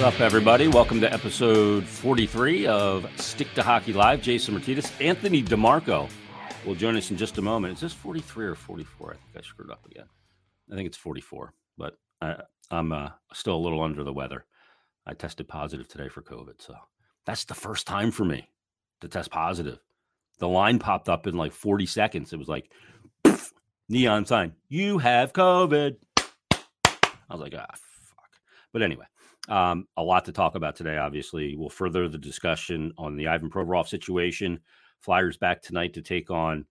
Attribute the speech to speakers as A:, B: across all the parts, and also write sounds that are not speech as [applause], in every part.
A: What's up, everybody? Welcome to episode 43 of Stick to Hockey Live. Jason Martinez, Anthony DeMarco will join us in just a moment. Is this 43 or 44? I think I screwed up again. I think it's 44, but I, am uh, still a little under the weather. I tested positive today for COVID, so that's the first time for me to test positive. The line popped up in like 40 seconds. It was like poof, neon sign, you have COVID. I was like, ah, fuck. But anyway, um, a lot to talk about today, obviously. We'll further the discussion on the Ivan Provorov situation. Flyers back tonight to take on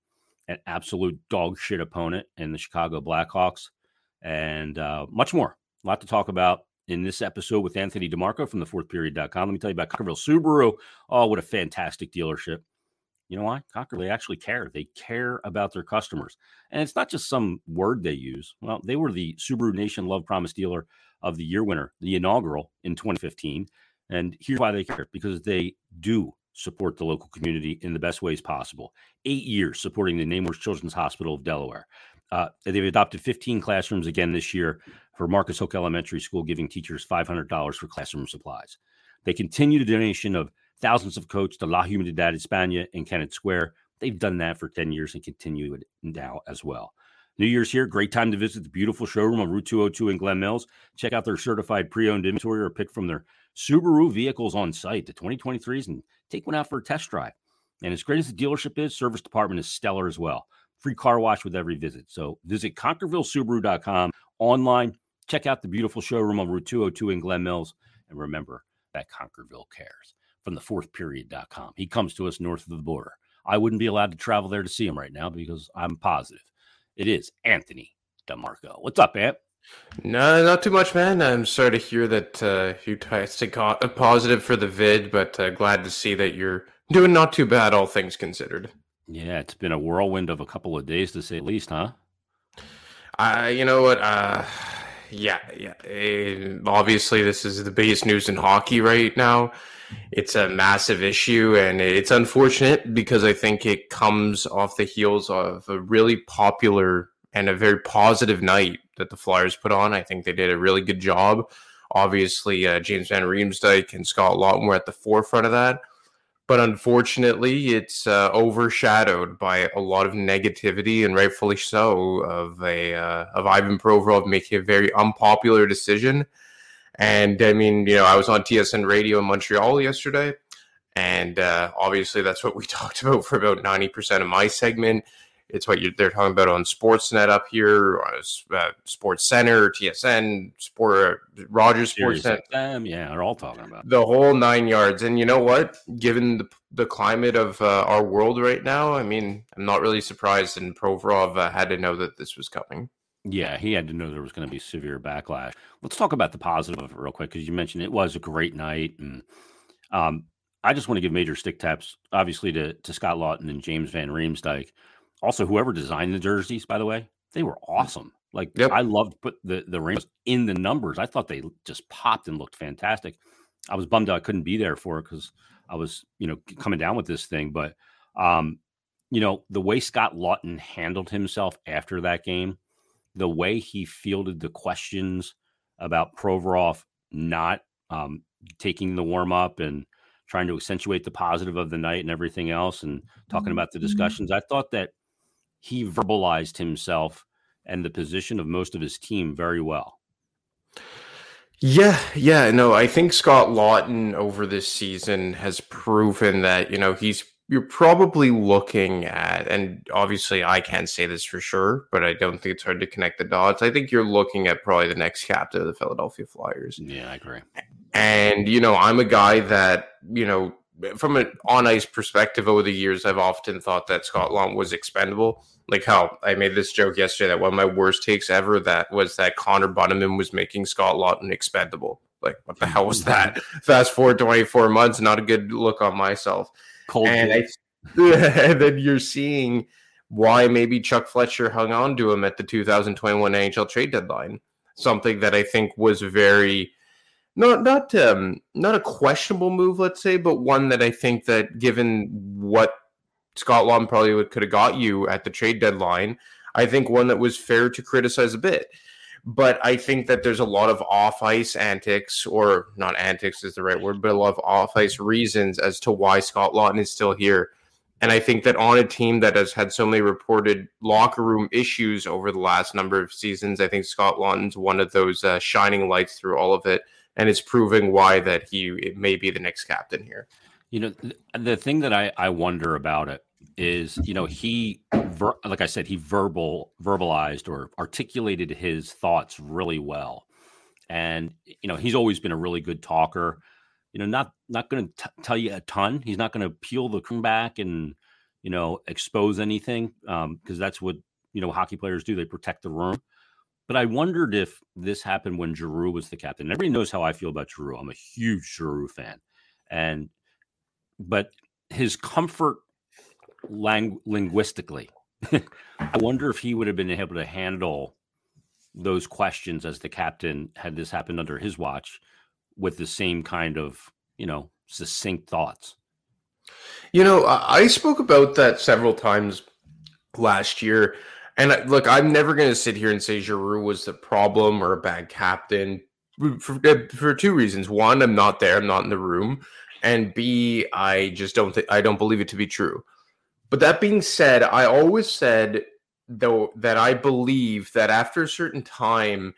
A: an absolute dog shit opponent in the Chicago Blackhawks, and uh, much more. A lot to talk about in this episode with Anthony DeMarco from the fourth fourthperiod.com. Let me tell you about Concordville Subaru. Oh, what a fantastic dealership. You know why? Concordville, they actually care. They care about their customers. And it's not just some word they use. Well, they were the Subaru Nation Love Promise dealer of the year winner, the inaugural in 2015. And here's why they care because they do support the local community in the best ways possible. Eight years supporting the Nemours Children's Hospital of Delaware. Uh, they've adopted 15 classrooms again this year for Marcus Hook Elementary School, giving teachers $500 for classroom supplies. They continue the donation of thousands of coats to La Comunidad Hispana in Kennett Square. They've done that for 10 years and continue it now as well. New Year's here. Great time to visit the beautiful showroom on Route 202 in Glen Mills. Check out their certified pre owned inventory or pick from their Subaru vehicles on site, the 2023s, and take one out for a test drive. And as great as the dealership is, service department is stellar as well. Free car wash with every visit. So visit ConcordvilleSubaru.com online. Check out the beautiful showroom on Route 202 in Glen Mills. And remember that Concordville cares. From the fourth period.com. He comes to us north of the border. I wouldn't be allowed to travel there to see him right now because I'm positive it is Anthony DeMarco. What's up, Ant?
B: No, not too much, man. I'm sorry to hear that uh, you tested positive for the vid, but uh, glad to see that you're doing not too bad, all things considered.
A: Yeah, it's been a whirlwind of a couple of days to say the least, huh?
B: Uh, you know what? Uh, yeah, yeah. Uh, obviously, this is the biggest news in hockey right now. It's a massive issue, and it's unfortunate because I think it comes off the heels of a really popular and a very positive night that the Flyers put on. I think they did a really good job. Obviously, uh, James Van Riemsdyk and Scott were at the forefront of that. But unfortunately, it's uh, overshadowed by a lot of negativity, and rightfully so, of a uh, of Ivan Provorov making a very unpopular decision and I mean, you know, I was on TSN radio in Montreal yesterday, and uh, obviously that's what we [laughs] talked about for about ninety percent of my segment. It's what they're talking about on Sportsnet up here, uh, Sports Center, TSN, Sport Rogers Sports Center.
A: yeah, they're all talking about
B: the whole nine yards. And you know what? Given the, the climate of uh, our world right now, I mean, I'm not really surprised. And Provorov uh, had to know that this was coming.
A: Yeah, he had to know there was going to be severe backlash. Let's talk about the positive of it real quick because you mentioned it was a great night, and um, I just want to give major stick taps, obviously to to Scott Laughton and James Van Riemsdyk. Also, whoever designed the jerseys, by the way, they were awesome. Like yep. I loved put the the rings in the numbers. I thought they just popped and looked fantastic. I was bummed I couldn't be there for it because I was you know coming down with this thing, but um, you know the way Scott Laughton handled himself after that game the way he fielded the questions about Provorov not um, taking the warm up and trying to accentuate the positive of the night and everything else and talking mm-hmm. about the discussions. I thought that he verbalized himself and the position of most of his team very well.
B: Yeah, yeah, no, I think Scott Laughton over this season has proven that, you know, he's you're probably looking at, and obviously I can't say this for sure, but I don't think it's hard to connect the dots. I think you're looking at probably the next captain of the Philadelphia Flyers.
A: Yeah, I agree.
B: And, you know, I'm a guy that, you know, from an on ice perspective over the years, I've often thought that Scott Long was expendable. Like how I made this joke yesterday that one of my worst takes ever that was that Connor Bunnaman was making Scott Laughton expendable. Like, what the hell was that? [laughs] Fast forward 24 months, not a good look on myself. Cold and, I, [laughs] and then you're seeing why maybe Chuck Fletcher hung on to him at the 2021 NHL trade deadline. Something that I think was very not not um, not a questionable move, let's say, but one that I think that given what Scott Laughton probably would, could have got you at the trade deadline, I think one that was fair to criticize a bit. But I think that there's a lot of off ice antics, or not antics is the right word, but a lot of off ice reasons as to why Scott Laughton is still here. And I think that on a team that has had so many reported locker room issues over the last number of seasons, I think Scott Laughton's one of those uh, shining lights through all of it, and it's proving why that he may be the next captain here.
A: You know, the thing that I, I wonder about it is, you know, he, ver- like I said, he verbal verbalized or articulated his thoughts really well, and you know, he's always been a really good talker. You know, not not going to tell you a ton. He's not going to peel the curtain back and you know expose anything because um, that's what you know hockey players do. They protect the room. But I wondered if this happened when Giroux was the captain. Everybody knows how I feel about Giroux. I'm a huge Giroux fan, and but his comfort lang- linguistically, [laughs] I wonder if he would have been able to handle those questions as the captain had this happened under his watch with the same kind of you know succinct thoughts.
B: You know, I spoke about that several times last year. And look, I'm never going to sit here and say Giroux was the problem or a bad captain for, for two reasons. One, I'm not there, I'm not in the room and B, I just don't think I don't believe it to be true. But that being said, I always said though that I believe that after a certain time,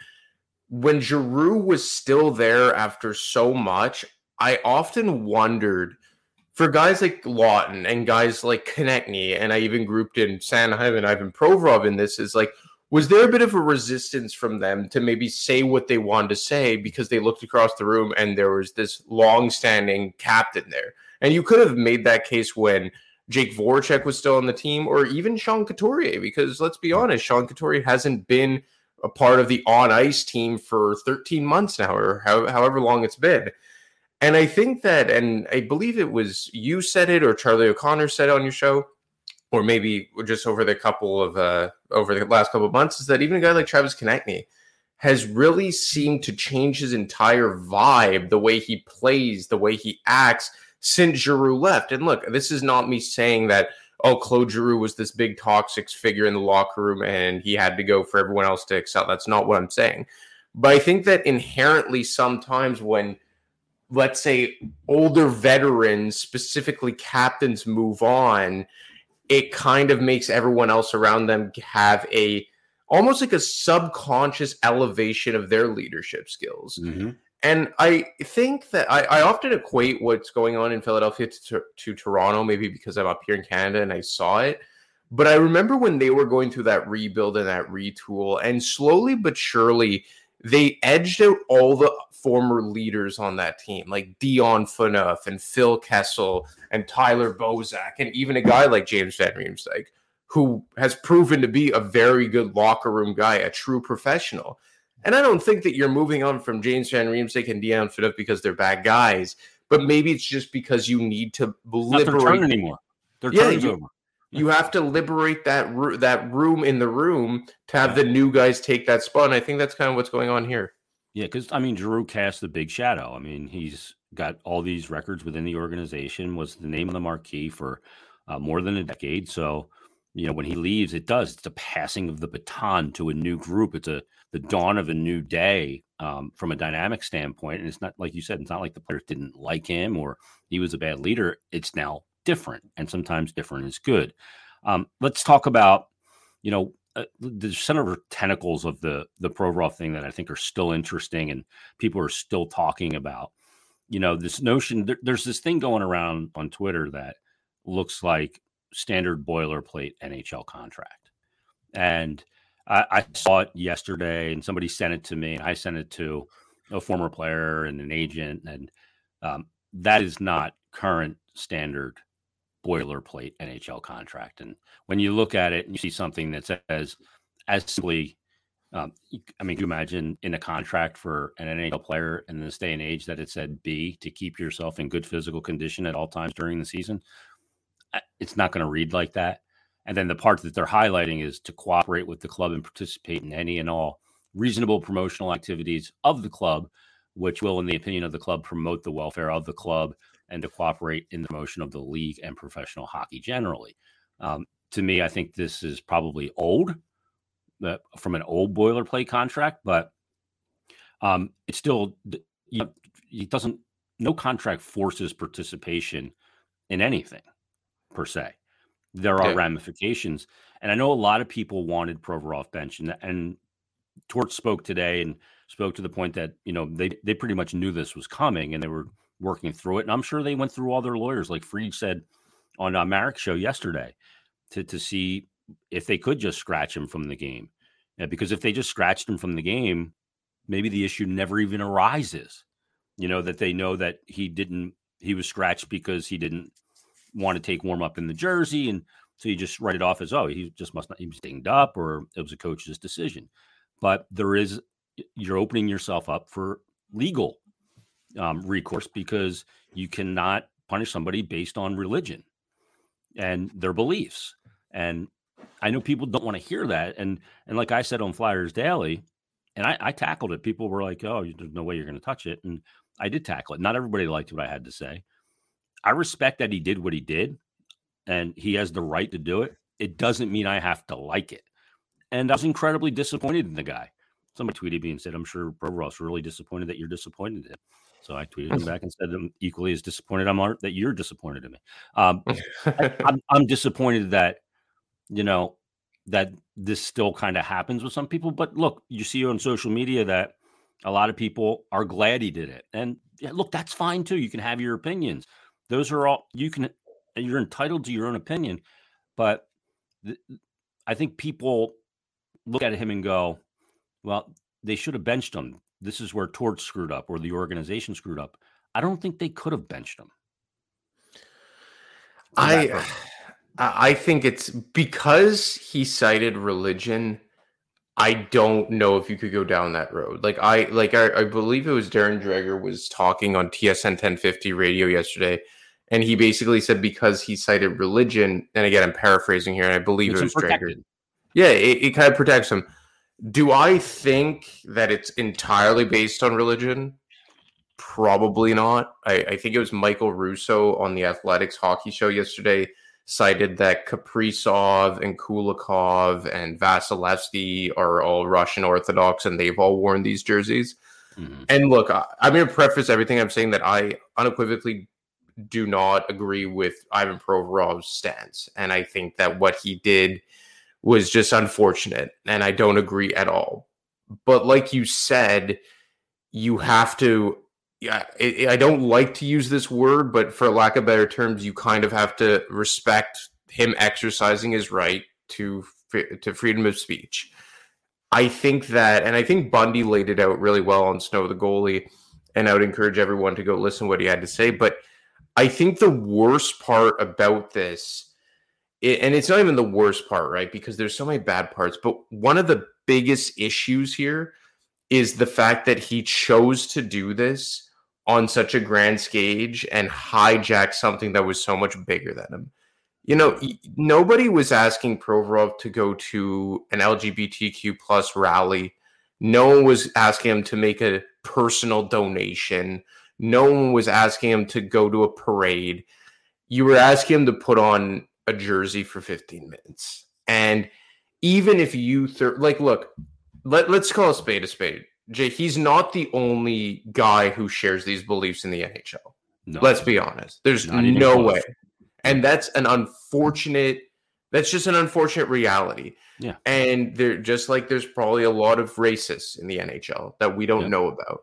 B: when Giroux was still there after so much, I often wondered for guys like Laughton and guys like Konecny, and I even grouped in Sanheim and Ivan Provorov in this is like was there a bit of a resistance from them to maybe say what they wanted to say because they looked across the room and there was this long-standing captain there? And you could have made that case when Jake Voracek was still on the team, or even Sean Couturier, because let's be honest, Sean Couturier hasn't been a part of the on ice team for 13 months now, or however long it's been. And I think that, and I believe it was you said it or Charlie O'Connor said on your show or maybe just over the couple of uh, over the last couple of months, is that even a guy like Travis Konecny has really seemed to change his entire vibe, the way he plays, the way he acts since Giroux left. And look, this is not me saying that oh, Claude Giroux was this big toxic figure in the locker room and he had to go for everyone else to excel. That's not what I'm saying. But I think that inherently sometimes when let's say older veterans, specifically captains, move on, it kind of makes everyone else around them have a almost like a subconscious elevation of their leadership skills. Mm-hmm. And I think that I, I, often equate what's going on in Philadelphia to, to, Toronto, maybe because I'm up here in Canada and I saw it. But I remember when they were going through that rebuild and that retool, and slowly but surely, they edged out all the former leaders on that team, like Dion Phaneuf and Phil Kessel and Tyler Bozak, and even a guy like James Van Riemsdyk, who has proven to be a very good locker room guy, a true professional. And I don't think that you're moving on from James Van Riemsdyk and Dion Phaneuf because they're bad guys, but maybe it's just because you need to liberate
A: Not their turn anymore. Their yeah, turn's you, over.
B: You have to liberate that ro- that room in the room to have the new guys take that spot. And I think that's kind of what's going on here.
A: Yeah, because I mean, Giroux cast the big shadow. I mean, he's got all these records within the organization. Was the name of the marquee for uh, more than a decade. So, you know, when he leaves, it does. It's a passing of the baton to a new group. It's a the dawn of a new day um, from a dynamic standpoint. And it's not like you said. It's not like the players didn't like him or he was a bad leader. It's now different, and sometimes different is good. Um, let's talk about, you know, uh, the center of tentacles of the the Provorov thing that I think are still interesting and people are still talking about. You know, this notion there, there's this thing going around on Twitter that looks like standard boilerplate NHL contract, and I, I saw it yesterday, and somebody sent it to me, and I sent it to a former player and an agent, and um, that is not current standard boilerplate NHL contract. And when you look at it and you see something that says, as simply, um, I mean, you imagine in a contract for an NHL player in this day and age that it said B to keep yourself in good physical condition at all times during the season. It's not going to read like that. And then the part that they're highlighting is to cooperate with the club and participate in any and all reasonable promotional activities of the club, which will, in the opinion of the club, promote the welfare of the club and to cooperate in the promotion of the league and professional hockey generally. Um, to me, I think this is probably old. uh, from an old boilerplate contract, but um, it's still you know, it doesn't. No contract forces participation in anything per se. There are yeah. ramifications, and I know a lot of people wanted Provorov bench, and and Torts spoke today and spoke to the point that you know they they pretty much knew this was coming and they were working through it, and I'm sure they went through all their lawyers, like Fried said on uh, Marek's show yesterday, to to see if they could just scratch him from the game, yeah, because if they just scratched him from the game, maybe the issue never even arises. You know that they know that he didn't he was scratched because he didn't want to take warm up in the jersey and so you just write it off as oh he just must not he was dinged up or it was a coach's decision. But there is you're opening yourself up for legal um, recourse because you cannot punish somebody based on religion and their beliefs. And i know people don't want to hear that and and like i said on flyers daily and I, I tackled it. People were like oh there's no way you're going to touch it and i did tackle it. Not everybody liked what i had to say i respect that he did what he did and he has the right to do it it doesn't mean i have to like it and I was incredibly disappointed in the guy. Somebody tweeted me and said, I'm sure Provorov's really disappointed that you're disappointed in him. So I tweeted him [laughs] back and said, I'm equally as disappointed I'm that you're disappointed in me. Um, [laughs] I, I'm, I'm disappointed that, you know, that this still kind of happens with some people. But look, you see on social media that a lot of people are glad he did it. And yeah, look, that's fine too. You can have your opinions. Those are all you can, you're entitled to your own opinion. But th- I think people look at him and go, well, they should have benched him. This is where Torts screwed up or the organization screwed up. I don't think they could have benched him.
B: I I think it's because he cited religion. I don't know if you could go down that road. Like I like I, I believe it was Darren Dreger was talking on TSN 1050 radio yesterday, and he basically said because he cited religion, and again I'm paraphrasing here, and I believe it was Dreger. Yeah, it, it kind of protects him. Do I think that it's entirely based on religion? Probably not. I, I, think it was Michael Russo on the Athletics hockey show yesterday cited that Kaprizov and Kulikov and Vasilevskiy are all Russian Orthodox and they've all worn these jerseys. Mm-hmm. And look, I, I'm going to preface everything I'm saying that I unequivocally do not agree with Ivan Provorov's stance. And I think that what he did – was just unfortunate. And I don't agree at all. But like you said, you have to. Yeah, I don't like to use this word, but for lack of better terms, you kind of have to respect him exercising his right to to freedom of speech. I think that, and I think Bundy laid it out really well on Snow the goalie, and I would encourage everyone to go listen what he had to say. But I think the worst part about this and it's not even the worst part, right? Because there's so many bad parts. But one of the biggest issues here is the fact that he chose to do this on such a grand stage and hijack something that was so much bigger than him. You know, nobody was asking Provorov to go to an LGBTQ plus rally. No one was asking him to make a personal donation. No one was asking him to go to a parade. You were asking him to put on a jersey for 15 minutes. And even if you thir- like, look, let, let's call a spade a spade. Jay, he's not the only guy who shares these beliefs in the NHL. No. Let's be honest. There's no close. way. And that's an unfortunate that's just an unfortunate reality.
A: Yeah.
B: And they're just like there's probably a lot of racists in the NHL that we don't know about.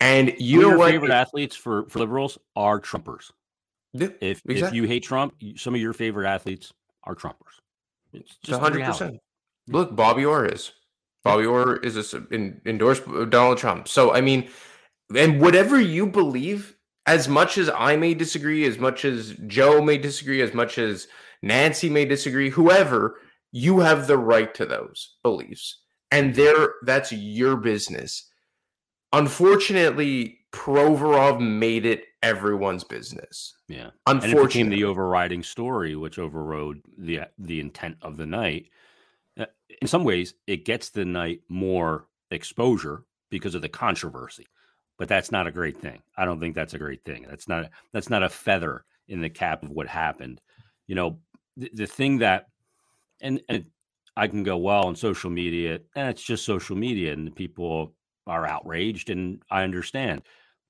B: And you know what?
A: Favorite athletes for, for liberals are Trumpers. Yeah, if exactly. if you hate Trump, some of your favorite athletes are Trumpers.
B: It's just hundred percent. Look, Bobby Orr is. Bobby Orr is a, in, endorsed Donald Trump. So I mean, and whatever you believe, as much as I may disagree, as much as Joe may disagree, as much as Nancy may disagree, whoever, you have the right to those beliefs, and mm-hmm. there that's your business. Unfortunately, Provorov made it everyone's business.
A: Yeah, unfortunately, became the overriding story, which overrode the the intent of the night. Uh, in some ways, it gets the night more exposure because of the controversy, but that's not a great thing. I don't think that's a great thing. That's not that's not a feather in the cap of what happened. You know, the, the thing that, and, and I can go well on social media, and it's just social media, and people are outraged, and I understand.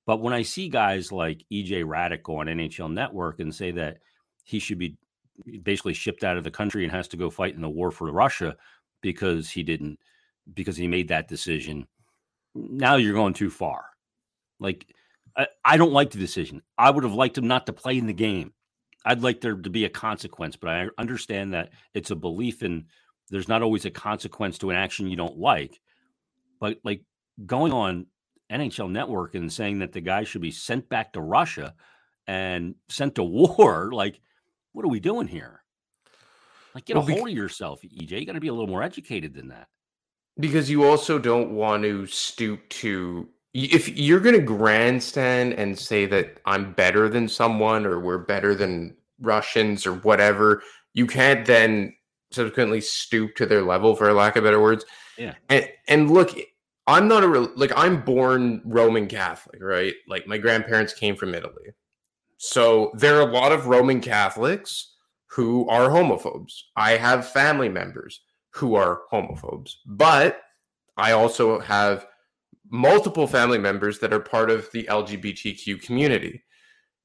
A: But when I see guys like EJ Hradek on NHL Network and say that he should be basically shipped out of the country and has to go fight in the war for Russia because he didn't because he made that decision. Now you're going too far. Like I, I don't like the decision. I would have liked him not to play in the game. I'd like there to be a consequence, but I understand that it's a belief in there's not always a consequence to an action you don't like. But like going on NHL Network and saying that the guy should be sent back to Russia and sent to [laughs] war, like what are we doing here? Like, get well, a hold of yourself, EJ. You got to be a little more educated than that.
B: Because you also don't want to stoop to if you're going to grandstand and say that I'm better than someone or we're better than Russians or whatever, you can't then subsequently stoop to their level, for lack of better words.
A: Yeah.
B: And and look, I'm not a like I'm born Roman Catholic, right? Like my grandparents came from Italy. So there are a lot of Roman Catholics who are homophobes. I have family members who are homophobes, but I also have multiple family members that are part of the LGBTQ community.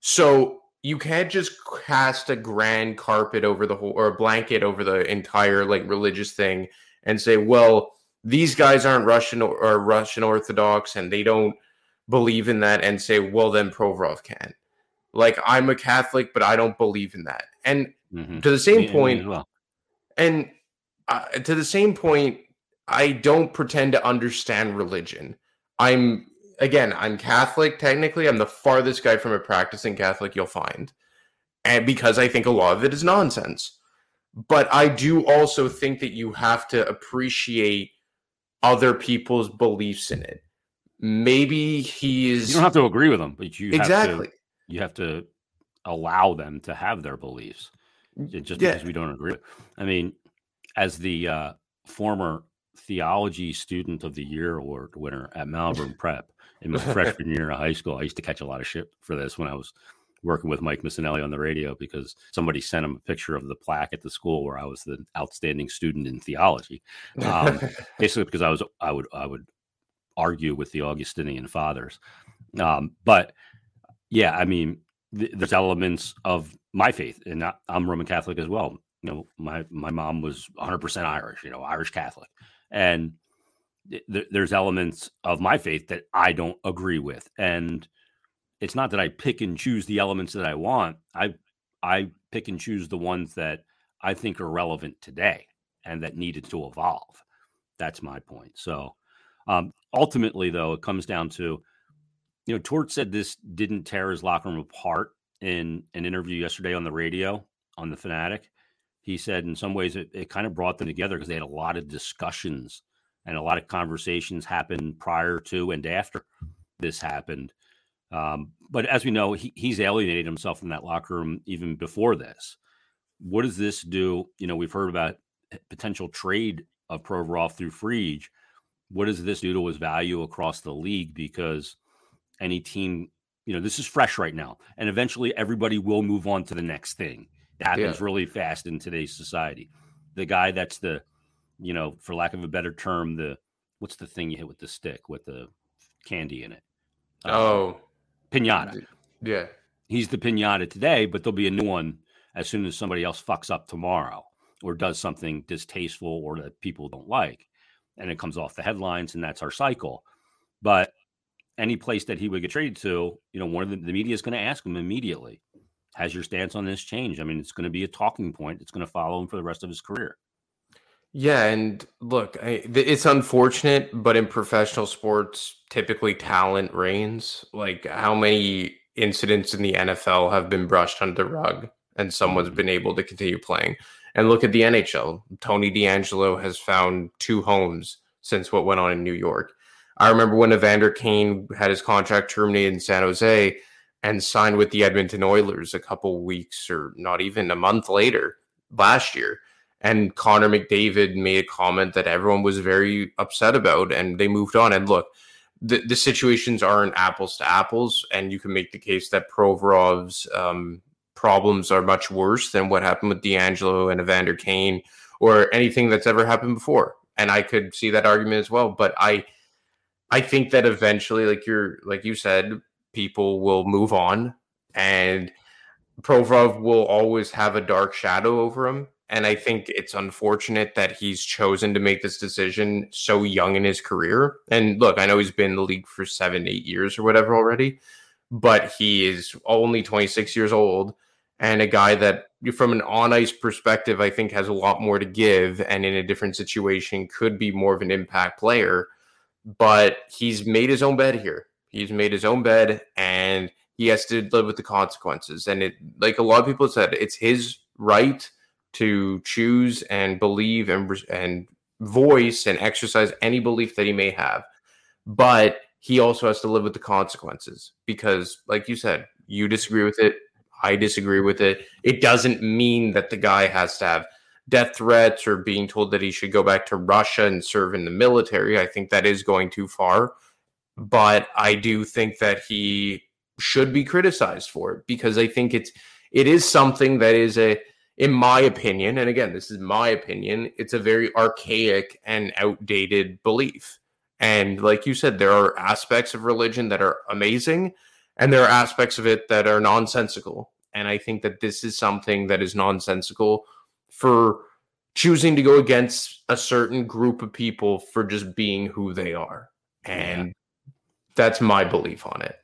B: So you can't just cast a grand carpet over the whole or a blanket over the entire like religious thing and say, well, these guys aren't Russian or, or Russian Orthodox and they don't believe in that and say, well, then Provorov can. Like I'm a Catholic, but I don't believe in that. And mm-hmm. to the same me, point, well. and uh, to the same point, I don't pretend to understand religion. I'm again, I'm Catholic technically. I'm the farthest guy from a practicing Catholic you'll find. And because I think a lot of it is nonsense. But I do also think that you have to appreciate other people's beliefs in it. Maybe he's
A: You don't have to agree with them, but you
B: exactly.
A: Have to, you have to allow them to have their beliefs just yeah. because we don't agree. I mean, as the uh, former theology student of the year award winner at Malvern Prep in my [laughs] freshman year of high school, I used to catch a lot of shit for this when I was working with Mike Missanelli on the radio because somebody sent him a picture of the plaque at the school where I was the outstanding student in theology. Um, [laughs] basically, because I was I would I would argue with the Augustinian fathers, um, but yeah, I mean, th- there's elements of my faith, and I, I'm Roman Catholic as well. You know, my my mom was 100% Irish, you know, Irish Catholic, and th- there's elements of my faith that I don't agree with, and it's not that I pick and choose the elements that I want. I I pick and choose the ones that I think are relevant today and that needed to evolve. That's my point. So um, ultimately, though, it comes down to you know, Torts said this didn't tear his locker room apart in an interview yesterday on the radio on the Fanatic. He said in some ways it, it kind of brought them together because they had a lot of discussions and a lot of conversations happened prior to and after this happened. Um, but as we know, he, he's alienated himself from that locker room even before this. What does this do? You know, we've heard about potential trade of Provorov through Frege. What does this do to his value across the league? Because any team, you know, this is fresh right now, and eventually everybody will move on to the next thing. It happens yeah. really fast in today's society. The guy that's the, you know, for lack of a better term, the what's the thing you hit with the stick with the candy in it?
B: Um, oh,
A: pinata.
B: Yeah,
A: he's the pinata today, but there'll be a new one as soon as somebody else fucks up tomorrow or does something distasteful or that people don't like, and it comes off the headlines, and that's our cycle. But any place that he would get traded to, you know, one of the, the media is going to ask him immediately, has your stance on this changed? I mean, it's going to be a talking point. It's going to follow him for the rest of his career.
B: Yeah, and look, I, it's unfortunate, but in professional sports, typically talent reigns. Like, how many incidents in the NFL have been brushed under the rug, and someone's mm-hmm. been able to continue playing? And look at the NHL. Tony DeAngelo has found two homes since what went on in New York. I remember when Evander Kane had his contract terminated in San Jose and signed with the Edmonton Oilers a couple weeks or not even a month later last year. And Connor McDavid made a comment that everyone was very upset about, and they moved on. And look, the, the situations aren't apples to apples, and you can make the case that Provorov's um, problems are much worse than what happened with DeAngelo and Evander Kane or anything that's ever happened before. And I could see that argument as well. But I I think that eventually, like you're like you said, people will move on and Provorov will always have a dark shadow over him. And I think it's unfortunate that he's chosen to make this decision so young in his career. And look, I know he's been in the league for seven, eight years or whatever already, but he is only 26 years old and a guy that, from an on ice perspective, I think has a lot more to give and in a different situation could be more of an impact player. But he's made his own bed here. He's made his own bed and he has to live with the consequences. And it, like a lot of people said, it's his right to choose and believe and and voice and exercise any belief that he may have. But he also has to live with the consequences because, like you said, you disagree with it. I disagree with it. It doesn't mean that the guy has to have death threats or being told that he should go back to Russia and serve in the military. I think that is going too far. But I do think that he should be criticized for it because I think it's it is something that is a in my opinion, and again, this is my opinion, it's a very archaic and outdated belief. And like you said, there are aspects of religion that are amazing, and there are aspects of it that are nonsensical. And I think that this is something that is nonsensical for choosing to go against a certain group of people for just being who they are. And yeah. that's my belief on it.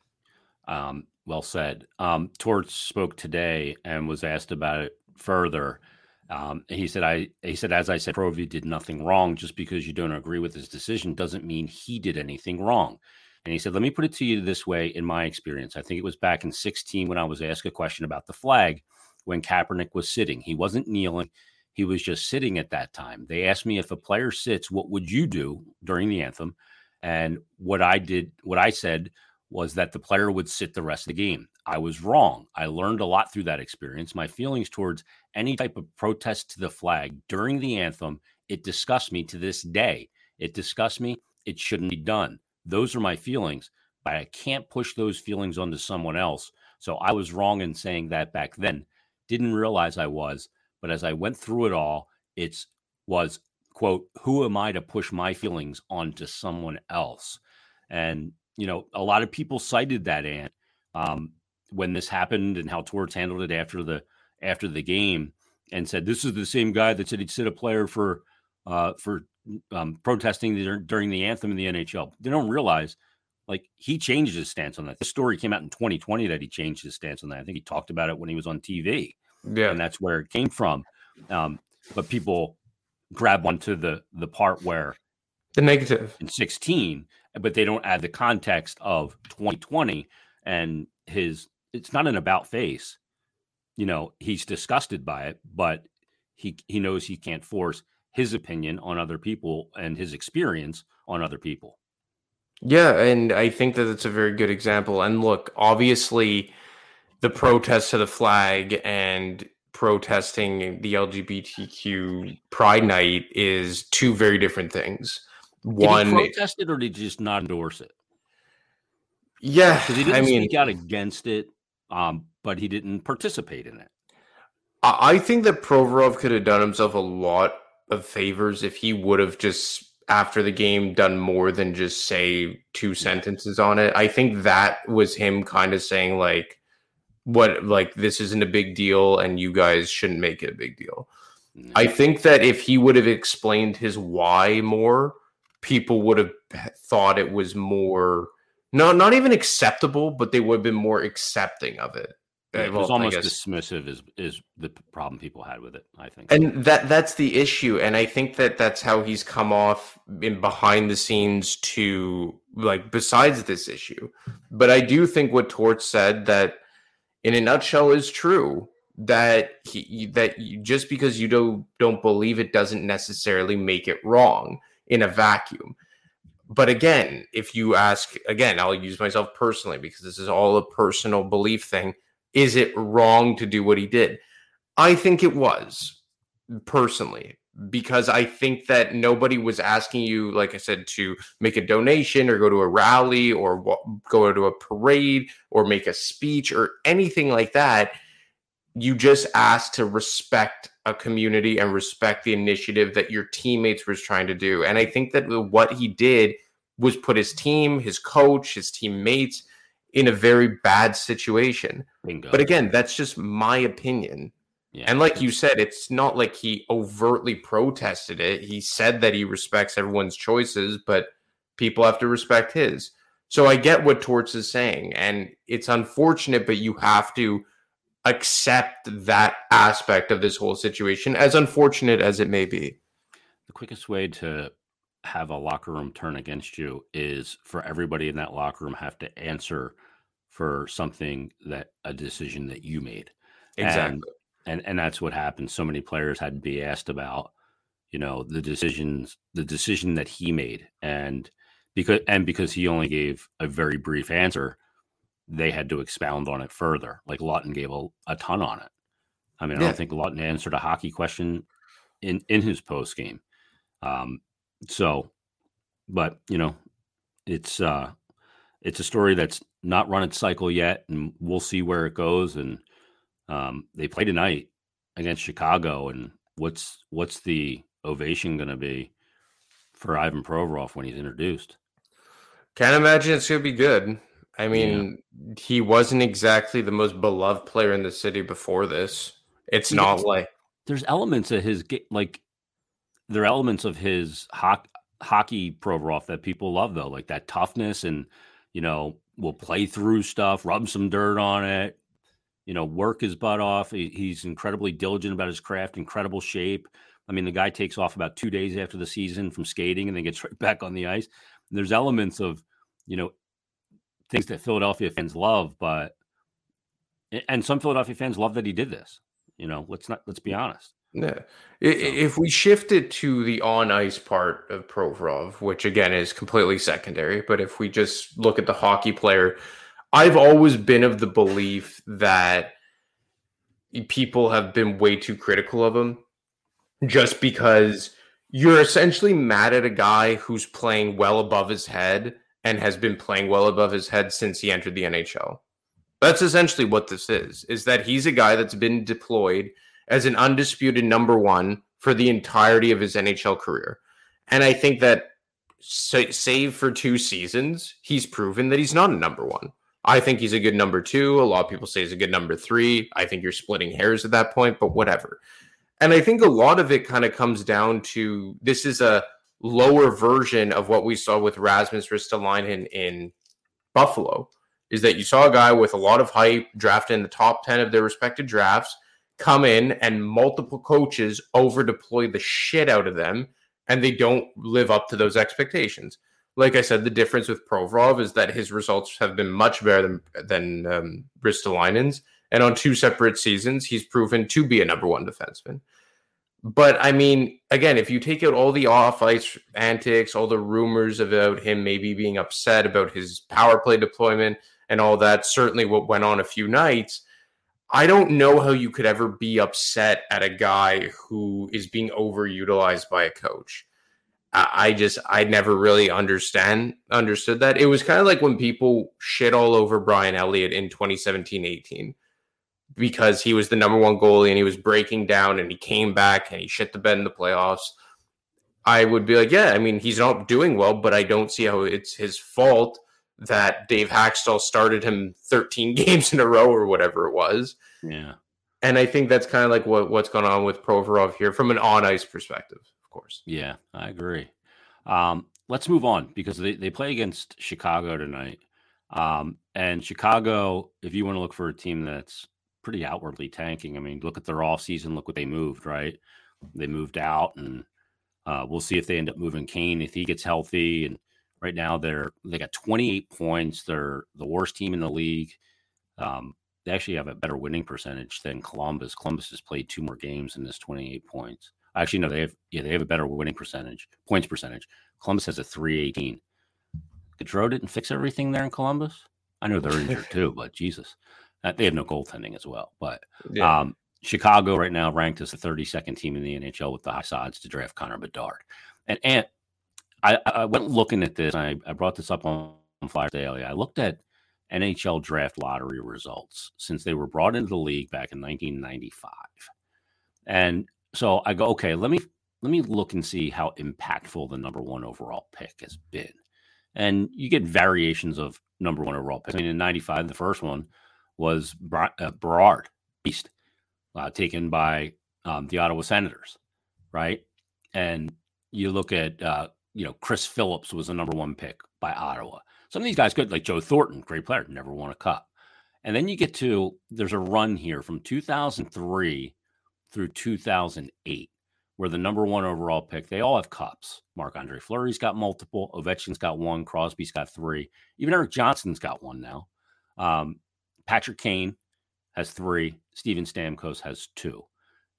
A: Um, well said. Um, Torts spoke today and was asked about it further. Um, he said, "I." He said, as I said, Provy did nothing wrong. Just because you don't agree with his decision doesn't mean he did anything wrong. And he said, "Let me put it to you this way. In my experience, I think it was back in 16 when I was asked a question about the flag when Kaepernick was sitting. He wasn't kneeling." He was just sitting at that time. They asked me if a player sits, what would you do during the anthem? And what I did, what I said was that the player would sit the rest of the game. I was wrong. I learned a lot through that experience. My feelings towards any type of protest to the flag during the anthem, it disgusts me to this day. It disgusts me. It shouldn't be done. Those are my feelings, but I can't push those feelings onto someone else. So I was wrong in saying that back then. Didn't realize I was, but as I went through it all, it's was quote, who am I to push my feelings onto someone else? And you know, a lot of people cited that and um, when this happened and how Torts handled it after the after the game and said this is the same guy that said he'd sit a player for uh, for um, protesting during the anthem in the NHL. They don't realize like he changed his stance on that. The story came out in 2020 that he changed his stance on that. I think he talked about it when he was on TV. Yeah, and that's where it came from. Um, but people grab onto the the part where
B: the negative
A: in 16 but they don't add the context of 2020 and his it's not an about face. You know he's disgusted by it but he he knows he can't force his opinion on other people and his experience on other people.
B: Yeah and i think that it's a very good example. And look obviously the protest to the flag and protesting the lgbtq pride night is two very different things
A: one protest it or did he just not endorse it?
B: Yeah,
A: because he didn't I mean, speak out against it, um, but he didn't participate in it.
B: I think that Provorov could have done himself a lot of favors if he would have just after the game done more than just say two sentences on it. I think that was him kind of saying like what like this isn't a big deal and you guys shouldn't make it a big deal. Mm-hmm. I think that if he would have explained his why more, people would have thought it was more not not even acceptable, but they would have been more accepting of it.
A: Yeah, it was well, almost dismissive is is the problem people had with it. I think,
B: and that that's the issue, and I think that that's how he's come off in behind the scenes to like besides this issue. But I do think what Torts said that, in a nutshell, is true. That he that you, just because you don't don't believe it doesn't necessarily make it wrong in a vacuum. But again, if you ask, again, I'll use myself personally because this is all a personal belief thing. Is it wrong to do what he did? I think it was personally because I think that nobody was asking you, like I said, to make a donation or go to a rally or go to a parade or make a speech or anything like that you just asked to respect a community and respect the initiative that your teammates was trying to do. And I think that what he did was put his team, his coach, his teammates in a very bad situation. Bingo. But again, that's just my opinion. Yeah. And like you said, it's not like he overtly protested it. He said that he respects everyone's choices, but people have to respect his. So I get what Torts is saying, and it's unfortunate, but you have to accept that aspect of this whole situation, as unfortunate as it may be.
A: The quickest way to have a locker room turn against you is for everybody in that locker room have to answer for something that a decision that you made.
B: Exactly.
A: And and and that's what happened. So many players had to be asked about, you know, the decisions, the decision that he made, and because and because he only gave a very brief answer, they had to expound on it further. Like Laughton gave a, a ton on it. I mean, I don't think Laughton answered a hockey question in in his post game. Um, so, but you know, it's uh, it's a story that's not run its cycle yet, and we'll see where it goes. And um, they play tonight against Chicago, and what's what's the ovation going to be for Ivan Provorov when he's introduced?
B: Can't imagine it's going to be good. I mean, yeah. he wasn't exactly the most beloved player in the city before this. It's not like
A: there's elements of his like there are elements of his ho- hockey Provorov that people love though, like that toughness and you know will play through stuff, rub some dirt on it, you know, work his butt off. He, he's incredibly diligent about his craft, incredible shape. I mean, the guy takes off about two days after the season from skating and then gets [laughs] right back on the ice. And there's elements of, you know, things that Philadelphia fans love, but and some Philadelphia fans love that he did this. You know, let's not let's be mm. honest.
B: Yeah. If we shift it to the on ice part of Provorov, which again is completely secondary, but if we just look at the hockey player, I've always been of the belief that people have been way too critical of him just because you're essentially mad at a guy who's playing well above his head and has been playing well above his head since he entered the NHL. That's essentially what this is is that he's a guy that's been deployed as an undisputed number 1 for the entirety of his NHL career. And I think that save for two seasons, he's proven that he's not a number 1. I think he's a good number two. A lot of people say he's a good number three. I think you're splitting hairs at that point, but whatever. And I think a lot of it kind of comes down to this is a lower version of what we saw with Rasmus Ristolainen in Buffalo. Is that you saw a guy with a lot of hype drafted in the top 10 of their respective drafts come in and multiple coaches over deploy the shit out of them and they don't live up to those expectations like I said, the difference with Provorov is that his results have been much better than than um, Ristolainen's, and on two separate seasons, he's proven to be a number one defenseman. But I mean, again, if you take out all the off ice antics, all the rumors about him maybe being upset about his power play deployment and all that, certainly what went on a few nights. I don't know how you could ever be upset at a guy who is being overutilized by a coach. I just I never really understand understood that. It was kind of like when people shit all over Brian Elliott in 2017-18 because he was the number one goalie and he was breaking down and he came back and he shit the bed in the playoffs. I would be like, yeah, I mean, he's not doing well, but I don't see how it's his fault that Dave Hakstol started him 13 [laughs] games in a row or whatever it was.
A: Yeah.
B: And I think that's kind of like what, what's going on with Provorov here from an on ice perspective of course.
A: Yeah, I agree. Um, let's move on because they, they play against Chicago tonight. Um, and Chicago, if you want to look for a team that's pretty outwardly tanking, I mean, look at their off season, look what they moved, right? They moved out, and uh, we'll see if they end up moving Kane if he gets healthy. And right now, they're they got 28 points. They're the worst team in the league. Um, they actually have a better winning percentage than Columbus. Columbus has played two more games in this 28 points. Actually, no, they have yeah, they have a better winning percentage, points percentage. Columbus has a 318. Gaudreau didn't fix everything there in Columbus. I know they're injured too, but Jesus, uh, they have no goaltending as well. But yeah. um, Chicago right now ranked as the 32nd team in the NHL with the high odds to draft Connor Bedard. And and I, I went looking at this. I, I brought this up on, on Flyers Daily. I looked at NHL draft lottery results since they were brought into the league back in 1995. And so I go, okay, let me let me look and see how impactful the number one overall pick has been. And you get variations of number one overall pick. I mean, in '95, the first one was Berard Beast, uh, taken by um, the Ottawa Senators, right? And you look at, uh, you know, Chris Phillips was the number one pick by Ottawa. Some of these guys good, like Joe Thornton, great player, never won a cup. And then you get to there's a run here from 2003 through 2008 where the number one overall pick, they all have cups. Marc Andre Fleury's got multiple. Ovechkin's got one. Crosby's got three. Even Erik Johnson's got one now. Um, Patrick Kane has three. Steven Stamkos has two.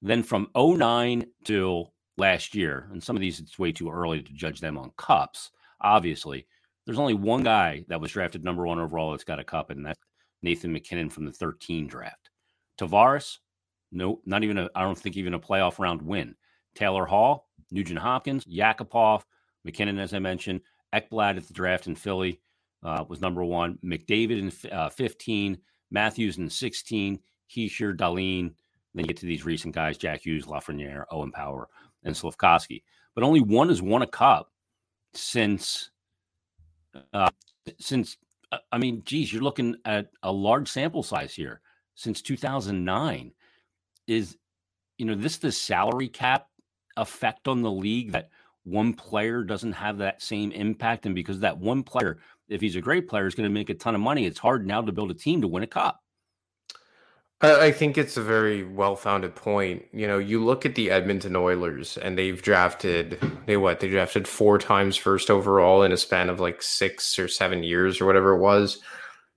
A: Then from 09 till last year, and some of these it's way too early to judge them on cups, obviously, there's only one guy that was drafted number one overall that's got a cup, and that's Nathan MacKinnon from the 13 draft. Tavares, no, not even a, I don't think even a playoff round win. Taylor Hall, Nugent Hopkins, Yakupov, MacKinnon, as I mentioned, Ekblad at the draft in Philly uh, was number one. McDavid in uh, 15, Matthews in 16, Hischier, Dahlin. Then you get to these recent guys, Jack Hughes, Lafreniere, Owen Power, and Slafkovsky. But only one has won a cup since, uh, since, uh, I mean, geez, you're looking at a large sample size here since 2009. Is, you know, this the salary cap effect on the league that one player doesn't have that same impact. And because that one player, if he's a great player, is going to make a ton of money, it's hard now to build a team to win a cup.
B: I think it's a very well founded point. You know, you look at the Edmonton Oilers and they've drafted, they what? They drafted four times first overall in a span of like six or seven years or whatever it was.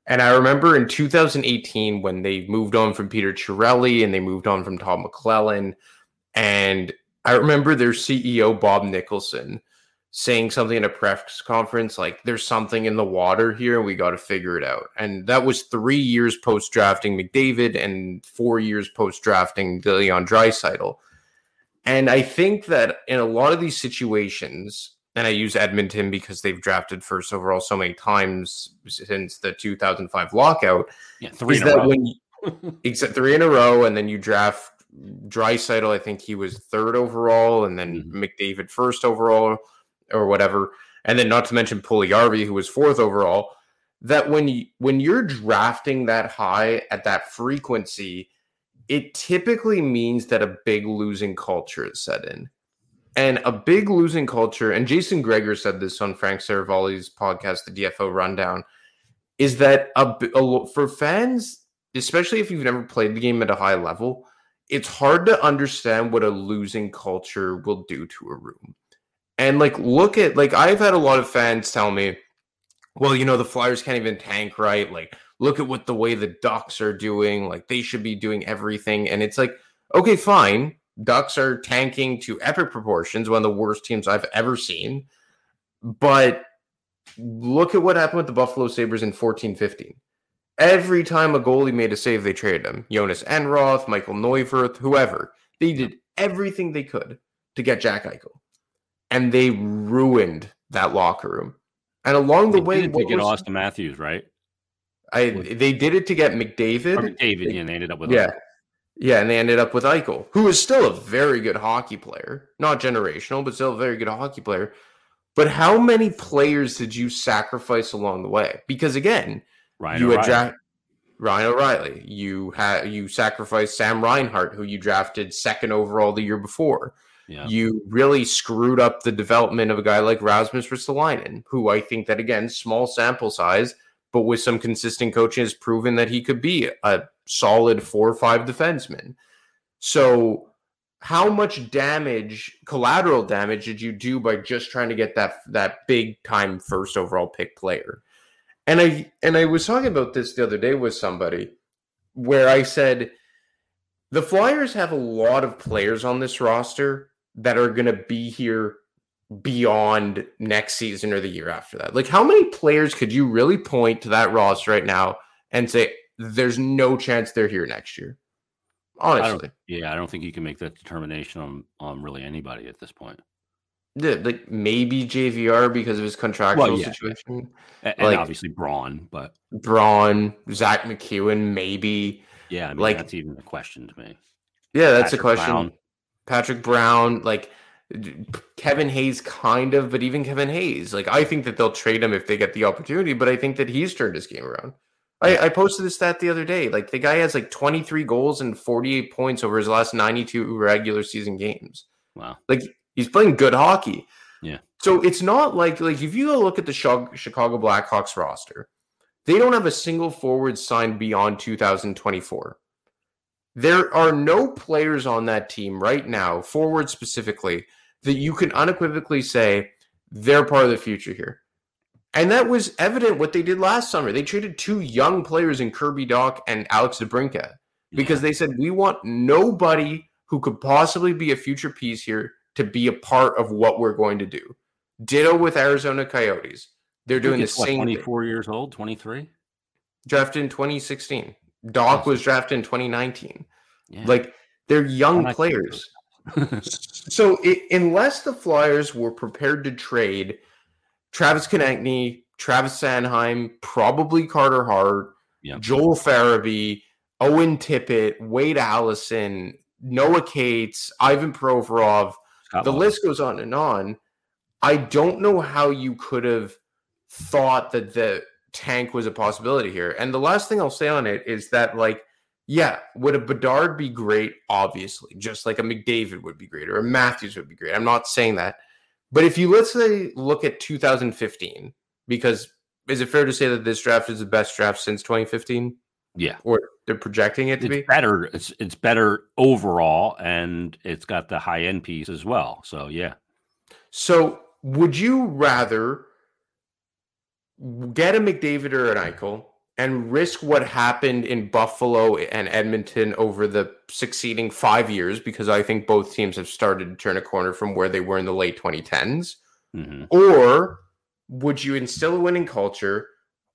B: And I remember in 2018 when they moved on from Peter Chiarelli and they moved on from Todd McLellan. And I remember their CEO Bob Nicholson saying something in a press conference like there's something in the water here and we got to figure it out. And that was 3 years post drafting McDavid and 4 years post drafting Leon Draisaitl. And I think that in a lot of these situations and I use Edmonton because they've drafted first overall so many times since the 2005 lockout.
A: Yeah, three in a row. When
B: you, [laughs] except three in a row, and then you draft Draisaitl, I think he was third overall, and then mm-hmm. McDavid first overall, or whatever, and then not to mention Puljujarvi, who was fourth overall. That when you when you're drafting that high at that frequency, it typically means that a big losing culture is set in. And a big losing culture, and Jason Gregor said this on Frank Seravalli's podcast, the DFO Rundown, is that a, a, for fans, especially if you've never played the game at a high level, it's hard to understand what a losing culture will do to a room. And like, look at like I've had a lot of fans tell me, well, you know, the Flyers can't even tank right. Like, look at what the way the Ducks are doing. Like, they should be doing everything. And it's like, okay, fine. Ducks are tanking to epic proportions, one of the worst teams I've ever seen. But look at what happened with the Buffalo Sabres in 14 15. Every time a goalie made a save, they traded him. Jonas Enroth, Michael Neuvirth, whoever. They did everything they could to get Jack Eichel. And they ruined that locker room. And along the way,
A: they
B: way,
A: did to get was, Auston Matthews, right?
B: I they did it to get McDavid. Or
A: McDavid, yeah, and they ended up with
B: yeah, Eichel. yeah, and they ended up with Eichel, who is still a very good hockey player, not generational, but still a very good hockey player. But how many players did you sacrifice along the way? Because again,
A: Ryan you O'Reilly.
B: Ryan O'Reilly. You had you sacrificed Sam Reinhart, who you drafted second overall the year before. Yeah. You really screwed up the development of a guy like Rasmus Ristolainen, who I think that again, small sample size, but with some consistent coaching has proven that he could be a solid four or five defenseman. So how much damage, collateral damage, did you do by just trying to get that that big time first overall pick player? And I and I was talking about this the other day with somebody where I said the Flyers have a lot of players on this roster that are going to be here beyond next season or the year after that. Like how many players could you really point to that roster right now and say there's no chance they're here next year? Honestly.
A: I yeah, I don't think you can make that determination on on really anybody at this point.
B: Yeah, like maybe JVR because of his contractual
A: Well, yeah,
B: situation.
A: and,
B: Like-
A: obviously Braun, but
B: Braun, Zack MacEwen, maybe.
A: yeah, I mean
B: Like-
A: that's even a question to me.
B: Yeah, that's
A: Patrick
B: a question.
A: Brown.
B: Patrick Brown, like Kevin Hayes, kind of, but even Kevin Hayes, like I think that they'll trade him if they get the opportunity. But I think that he's turned his game around. I, I posted this stat the other day. Like the guy has like 23 goals and 48 points over his last 92 regular season games.
A: Wow.
B: Like he's playing good hockey.
A: Yeah.
B: So it's not like like if you go look at the Chicago Blackhawks roster, they don't have a single forward signed beyond 2024. There are no players on that team right now, forward specifically, that you can unequivocally say they're part of the future here. And that was evident what they did last summer. They traded two young players in Kirby Dach and Alex DeBrincat because they said we want nobody who could possibly be a future piece here to be a part of what we're going to do. Ditto with Arizona Coyotes. They're doing the
A: what,
B: same thing.
A: 24 years old, 23?
B: Drafted in 2016. Dach was drafted in 2019.
A: Yeah.
B: Like they're young players. So i unless the Flyers were prepared to trade Travis Konecny, Travis Sanheim, probably Carter Hart,
A: Yeah.
B: Joel Farabee, Owen Tippett, Wade Allison, Noah Cates, Ivan Provorov,
A: Scott
B: the list goes on and on. I don't know how you could have thought that the tank was a possibility here. And the last thing I'll say on it is that, like, yeah, would a Bedard be great? Obviously, just like a McDavid would be great or a Matthews would be great. I'm not saying that. But if you let's say look at 2015, because is it fair to say that this draft is the best draft since 2015?
A: Yeah.
B: Or they're projecting it to
A: It's
B: be?
A: better. It's it's better overall, and it's got the high end piece as well. So yeah,
B: So, would you rather get a McDavid or an Eichel and risk what happened in Buffalo and Edmonton over the succeeding five years? Because I think both teams have started to turn a corner from where they were in the late 2010s.
A: hmm
B: Or would you instill a winning culture,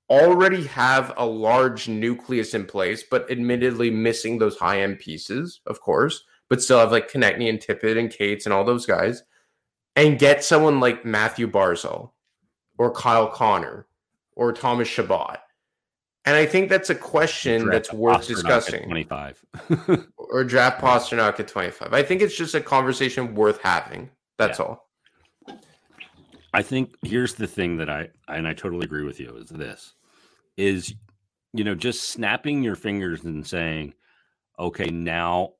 B: already have a large nucleus in place, but admittedly missing those high end pieces, of course, but still have like Konecny and Tippett and Cates and all those guys, and get someone like Mathew Barzal or Kyle Connor or Thomas Chabot? And I think that's a question
A: Draft
B: that's worth
A: Pastrnak
B: discussing.
A: Twenty five. [laughs]
B: Or draft Pastrnak at 25. I think it's just a conversation worth having. That's
A: Yeah.
B: all.
A: I think here's the thing that I and I totally agree with you is this is you know just snapping your fingers and saying okay now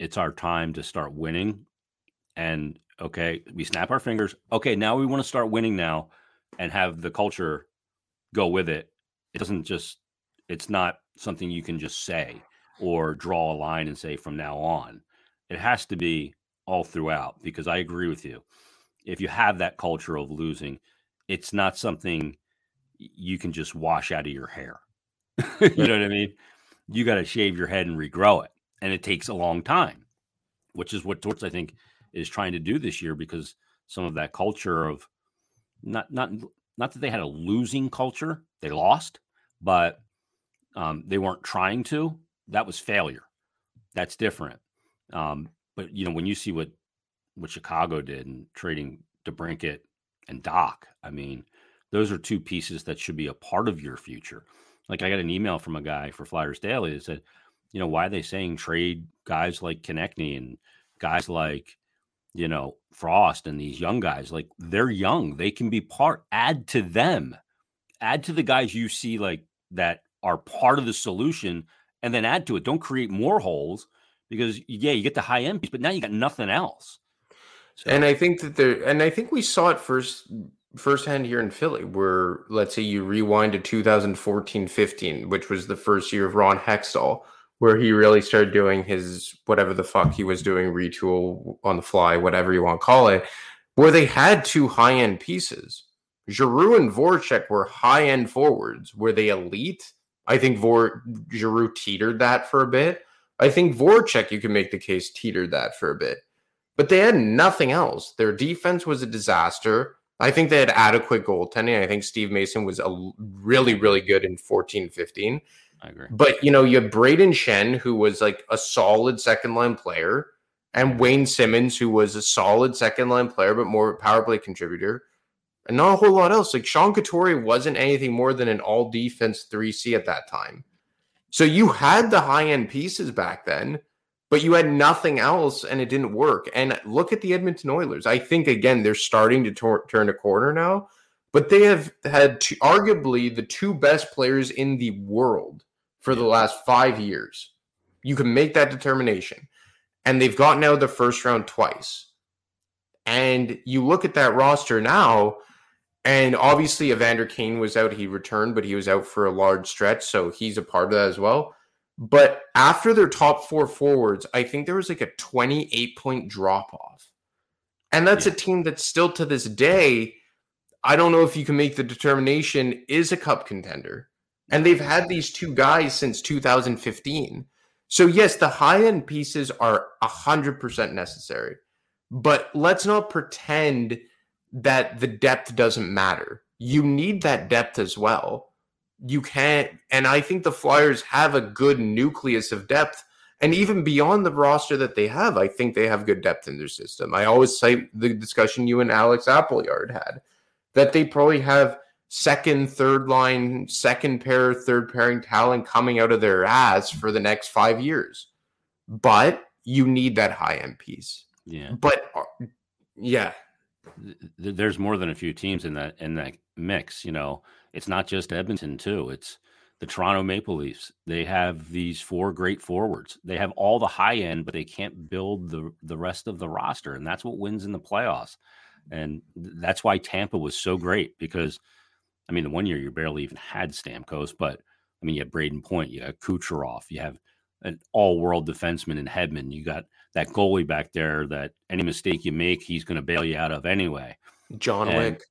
A: it's our time to start winning and okay we snap our fingers okay now we want to start winning now and have the culture go with it it doesn't just it's not something you can just say or draw a line and say from now on it has to be all throughout because i agree with you if you have that culture of losing, it's not something you can just wash out of your hair. [laughs] you know what I mean? You got to shave your head and regrow it. And it takes a long time, which is what Torts, I think, is trying to do this year because some of that culture of not, not, not that they had a losing culture, they lost, but um, they weren't trying to. That was failure. That's different. Um, but, you know, when you see what what Chicago did and trading DeBrincat and Dach. I mean, those are two pieces that should be a part of your future. Like I got an email from a guy for Flyers Daily that said, you know, why are they saying trade guys like Konecny and guys like, you know, Frost and these young guys? Like they're young. They can be part, add to them, add to the guys you see like that are part of the solution and then add to it. Don't create more holes because yeah, you get the high end piece, but now you got nothing else. So,
B: And I think that there, and I think we saw it first firsthand here in Philly, where let's say you rewind to 2014 15, which was the first year of Ron Hextall, where he really started doing his whatever the fuck he was doing, retool on the fly, whatever you want to call it, where they had two high end pieces. Giroux and Voracek were high end forwards. Were they elite? I think Vor Giroux teetered that for a bit. I think Voracek, you can make the case, teetered that for a bit but they had nothing else. Their defense was a disaster. I think they had adequate goaltending. I think Steve Mason was a really, really good in 14 15.
A: I agree.
B: But, you know, you have Brayden Schenn, who was like a solid second line player. and Wayne Simmonds, who was a solid second line player, but more power play contributor, and not a whole lot else. Like Sean Couturier wasn't anything more than an all defense 3C at that time. So you had the high end pieces back then, but you had nothing else and it didn't work. And look at the Edmonton Oilers. I think, again, they're starting to tor- turn a corner now, but they have had two, arguably the two best players in the world for the last five years. You can make that determination. And they've gotten out of the first round twice. And you look at that roster now, and obviously Evander Kane was out. He returned, but he was out for a large stretch. So he's a part of that as well. But after their top four forwards, I think there was like a 28 point drop off. And that's yeah. a team that's still to this day, I don't know if you can make the determination is a cup contender. And they've had these two guys since 2015. So, yes, the high end pieces are 100% necessary. But let's not pretend that the depth doesn't matter. You need that depth as well. You can't, and I think the Flyers have a good nucleus of depth. And even beyond the roster that they have, I think they have good depth in their system. I always cite the discussion you and Alex Appleyard had that they probably have second, third line, second pair, third pairing talent coming out of their ass for the next five years. But you need that high end piece.
A: Yeah.
B: But uh, yeah.
A: There's more than a few teams in that in that mix. You know, it's not just Edmonton too. It's the Toronto Maple Leafs. They have these four great forwards. They have all the high end, but they can't build the the rest of the roster, and that's what wins in the playoffs. And that's why Tampa was so great because I mean, the one year you barely even had Stamkos, but I mean, you have Brayden Point, you have Kucherov, you have an all-world defenseman in Hedman. You got that goalie back there that any mistake you make, he's going to bail you out of anyway.
B: John and, Wick.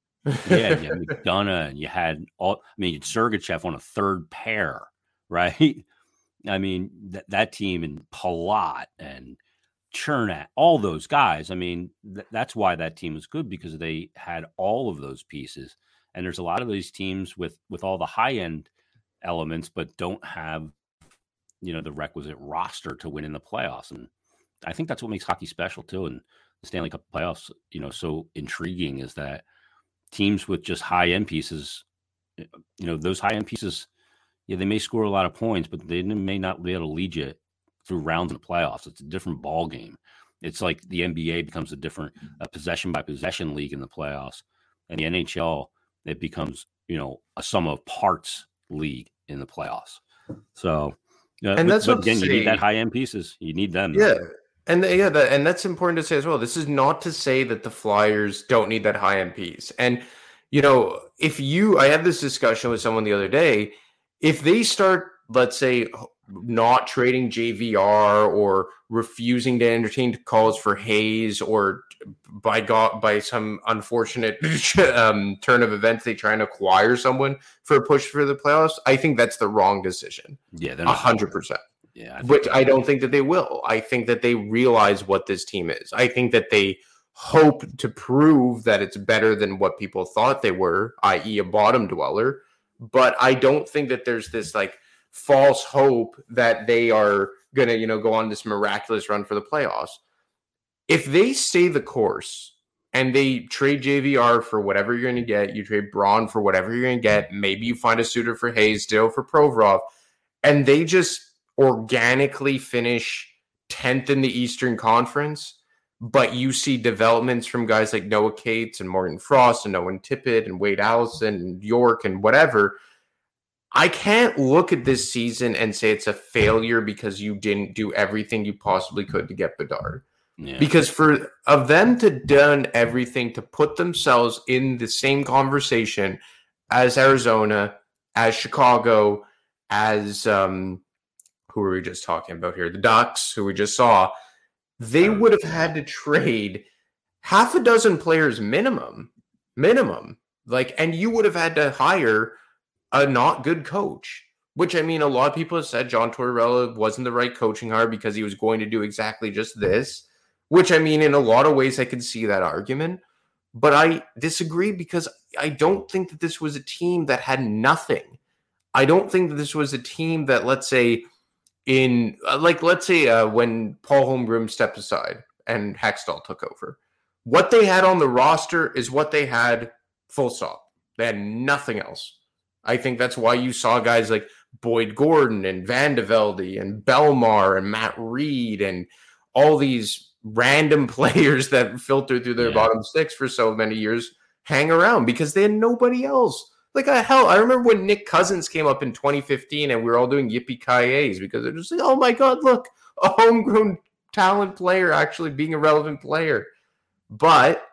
A: yeah, you had [laughs] McDonagh, and you had all. I mean, you had Sergachev on a third pair, [laughs] right? I mean, that that team and Palat and Cernak, all those guys. I mean, th- that's why that team was good because they had all of those pieces and there's a lot of these teams with with all the high end elements, but don't have you know the requisite roster to win in the playoffs. And I think that's what makes hockey special too. And the Stanley Cup playoffs, you know, so intriguing is that teams with just high end pieces, eh, you know, those high end pieces, yeah, they may score a lot of points, but they may not be able to lead you through rounds in the playoffs. It's a different ball game. It's like the NBA becomes a different a possession by possession league in the playoffs, and the NHL it becomes you know a sum of parts league in the playoffs. So, uh, and that's but, again, you need that high end pieces. You need them.
B: Yeah. And yeah, that, and that's important to say as well. This is not to say that the Flyers don't need that high end piece. And you know, if you, I had this discussion with someone the other day. If they start, let's say, not trading JVR or refusing to entertain calls for Hayes or by God by some unfortunate [laughs] um, turn of events they try and acquire someone for a push for the playoffs, I think that's the wrong decision.
A: Yeah,
B: a hundred percent. Yeah, which I don't think that they will. I think that they realize what this team is. I think that they hope to prove that it's better than what people thought they were, i.e., a bottom dweller. But I don't think that there's this like false hope that they are going to, you know, go on this miraculous run for the playoffs. If they stay the course and they trade JVR for whatever you're going to get, you trade Braun for whatever you're going to get, maybe you find a suitor for Hayes, still for Provorov, and they just organically finish 10th in the Eastern Conference, but you see developments from guys like Noah Cates and Morgan Frost and Owen Tippett and Wade Allison and York and whatever – I can't look at this season and say it's a failure because you didn't do everything you possibly could to get Bedard. Yeah. Because for of them to done everything to put themselves in the same conversation as Arizona, as Chicago, as um, who were we just talking about here? The Ducks, who we just saw, they would have had to trade half a dozen players minimum, minimum. Like, and you would have had to hire a not good coach. Which I mean, a lot of people have said John Tortorella wasn't the right coaching hire because he was going to do exactly just this. Which I mean, in a lot of ways, I can see that argument. But I disagree because I don't think that this was a team that had nothing. I don't think that this was a team that, let's say, in uh, like let's say uh, when Paul Holmgren stepped aside and Hextall took over. What they had on the roster is what they had, full stop. They had nothing else. I think that's why you saw guys like Boyd Gordon and Van de Velde and Bellemare and Matt Read and all these random [laughs] players that filtered through their yeah. bottom six for so many years hang around because they had nobody else. Like a uh, hell, I remember when Nick Cousins came up in 2015 and we were all doing yippee ki because they're just like, oh my god, look, a homegrown talent player actually being a relevant player. But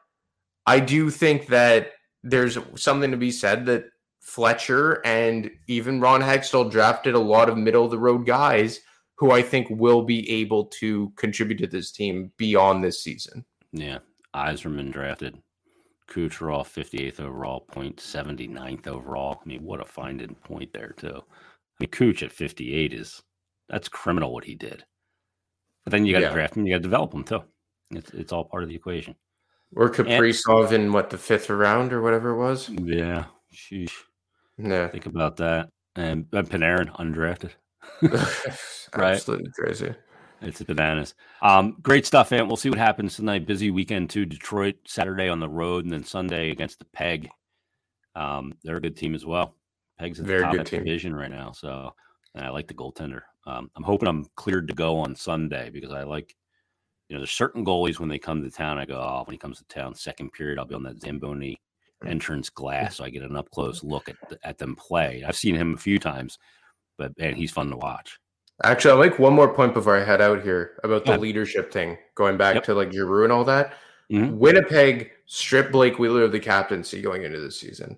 B: I do think that there's something to be said that Fletcher and even Ron Hextall drafted a lot of middle of the road guys who I think will be able to contribute to this team beyond this season.
A: Yeah. Yzerman drafted Kucherov 58th overall, Point 79th overall. I mean, what a finding Point there, too. I mean, Cooch at 58 is that's criminal what he did. But then you got to yeah. draft him, you got to develop him, too. It's, it's all part of the equation.
B: Or Kaprizov and, in what, the fifth round or whatever it was?
A: Yeah. Sheesh.
B: Yeah.
A: Think about that. And Panarin undrafted. [laughs]
B: right? Absolutely crazy.
A: It's the bananas. Um, great stuff, Ant. We'll see what happens tonight. Busy weekend too. Detroit Saturday on the road, and then Sunday against the Peg. Um, they're a good team as well. Peg's the Very top good division right now, so I like the goaltender. Um, I'm hoping I'm cleared to go on Sunday because I like, you know, there's certain goalies when they come to town. I go, oh, when he comes to town, second period, I'll be on that Zamboni entrance glass, so I get an up close look at at them play. I've seen him a few times, but and he's fun to watch.
B: Actually, I'll make one more point before I head out here about the yeah. leadership thing, going back yep. to like Giroux and all that. Mm-hmm. Winnipeg stripped Blake Wheeler of the captaincy going into this season.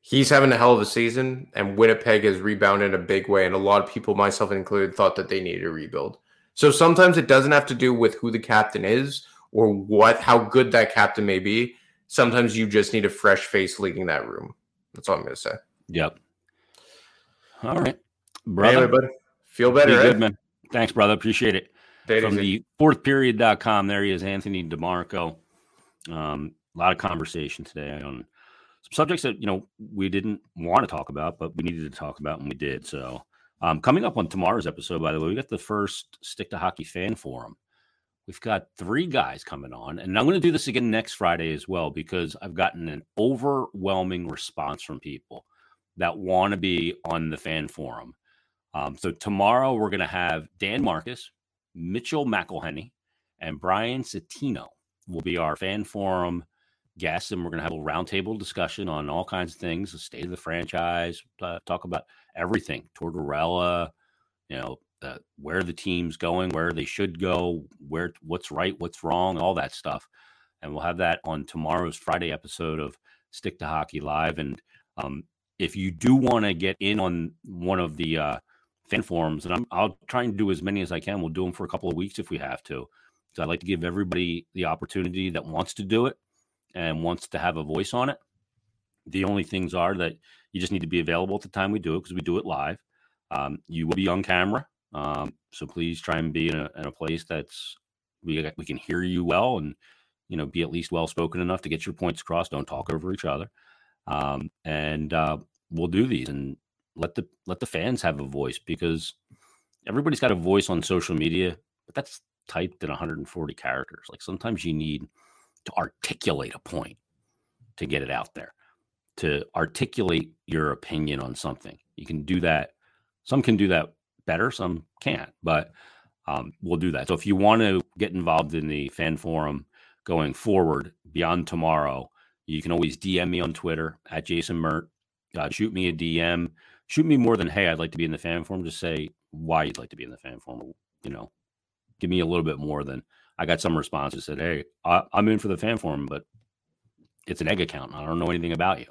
B: He's having a hell of a season, and Winnipeg has rebounded in a big way. And a lot of people, myself included, thought that they needed a rebuild. So sometimes it doesn't have to do with who the captain is or what how good that captain may be. Sometimes you just need a fresh face leading that room. That's all I'm going to say.
A: Yep. All right, brother.
B: Anyway, Feel better. Be good,
A: eh? man. Thanks, brother. Appreciate it. From the fourthperiod.com, there he is, Anthony Di Marco. Um, a lot of conversation today on some subjects that, you know, we didn't want to talk about, but we needed to talk about and we did. So, um, coming up on tomorrow's episode, by the way, we got the first Stick to Hockey fan forum. We've got three guys coming on, and I'm going to do this again next Friday as well because I've gotten an overwhelming response from people that want to be on the fan forum. Um, so tomorrow we're going to have Dan Marcus, Mitchell McElhenney, and Brian Satino will be our fan forum guests, and we're going to have a roundtable discussion on all kinds of things, the state of the franchise, uh, talk about everything, Tortorella, you know, uh, where the team's going, where they should go, where what's right, what's wrong, all that stuff, and we'll have that on tomorrow's Friday episode of Stick to Hockey Live. And um, if you do want to get in on one of the uh, fan forums, and I'm, I'll try and do as many as I can. We'll do them for a couple of weeks if we have to. So I'd like to give everybody the opportunity that wants to do it and wants to have a voice on it. The only things are that you just need to be available at the time we do it because we do it live. Um, you will be on camera, um, so please try and be in a, in a place that's we we can hear you well and you know be at least well spoken enough to get your points across. Don't talk over each other, um, and uh, we'll do these and let the let the fans have a voice because everybody's got a voice on social media, but that's typed in 140 characters. Like sometimes you need to articulate a point to get it out there, to articulate your opinion on something. You can do that. Some can do that better, some can't, but um, we'll do that. So if you want to get involved in the fan forum going forward beyond tomorrow, you can always DM me on Twitter at Jason Mert. Uh, shoot me a DM shoot me more than hey i'd like to be in the fan forum just say why you'd like to be in the fan forum you know? Give me a little bit more than i got some responses that said hey I, am in for the fan forum but it's an egg account i don't know anything about you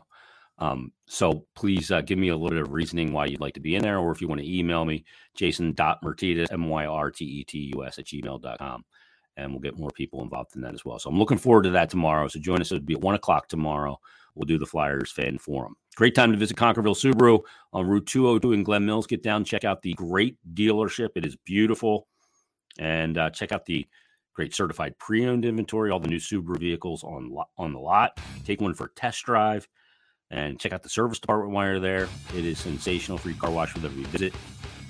A: um, so please uh, give me a little bit of reasoning why you'd like to be in there or if you want to email me jason.myrtetus m-y-r-t-e-t-u-s at gmail.com and we'll get more people involved in that as well so i'm looking forward to that tomorrow so join us it'll be at one o'clock tomorrow we'll do the flyers fan forum Great time to visit Concordville Subaru on Route 202 in Glen Mills. Get down, check out the great dealership. It is beautiful. And uh, check out the great certified pre owned inventory, all the new Subaru vehicles on, on the lot. Take one for a test drive and check out the service department while you're there. It is sensational. Free car wash with every visit.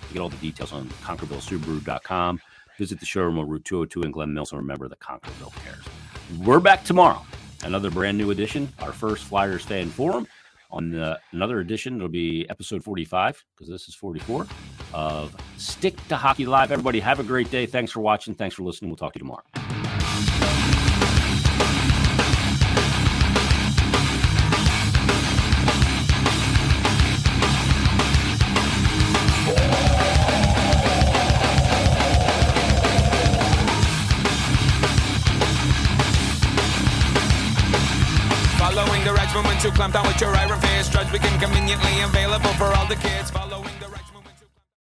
A: You get all the details on ConcordvilleSubaru.com. Visit the showroom on Route 202 in Glen Mills and remember that Concordville cares. We're back tomorrow. Another brand new edition, our first Flyers fan forum. On the, another edition, it'll be episode 45, because this is 44, of Stick to Hockey Live. Everybody, have a great day. Thanks for watching. Thanks for listening. We'll talk to you tomorrow.
C: Clamp down with your iron fist. Drugs became conveniently available for all the kids. Following.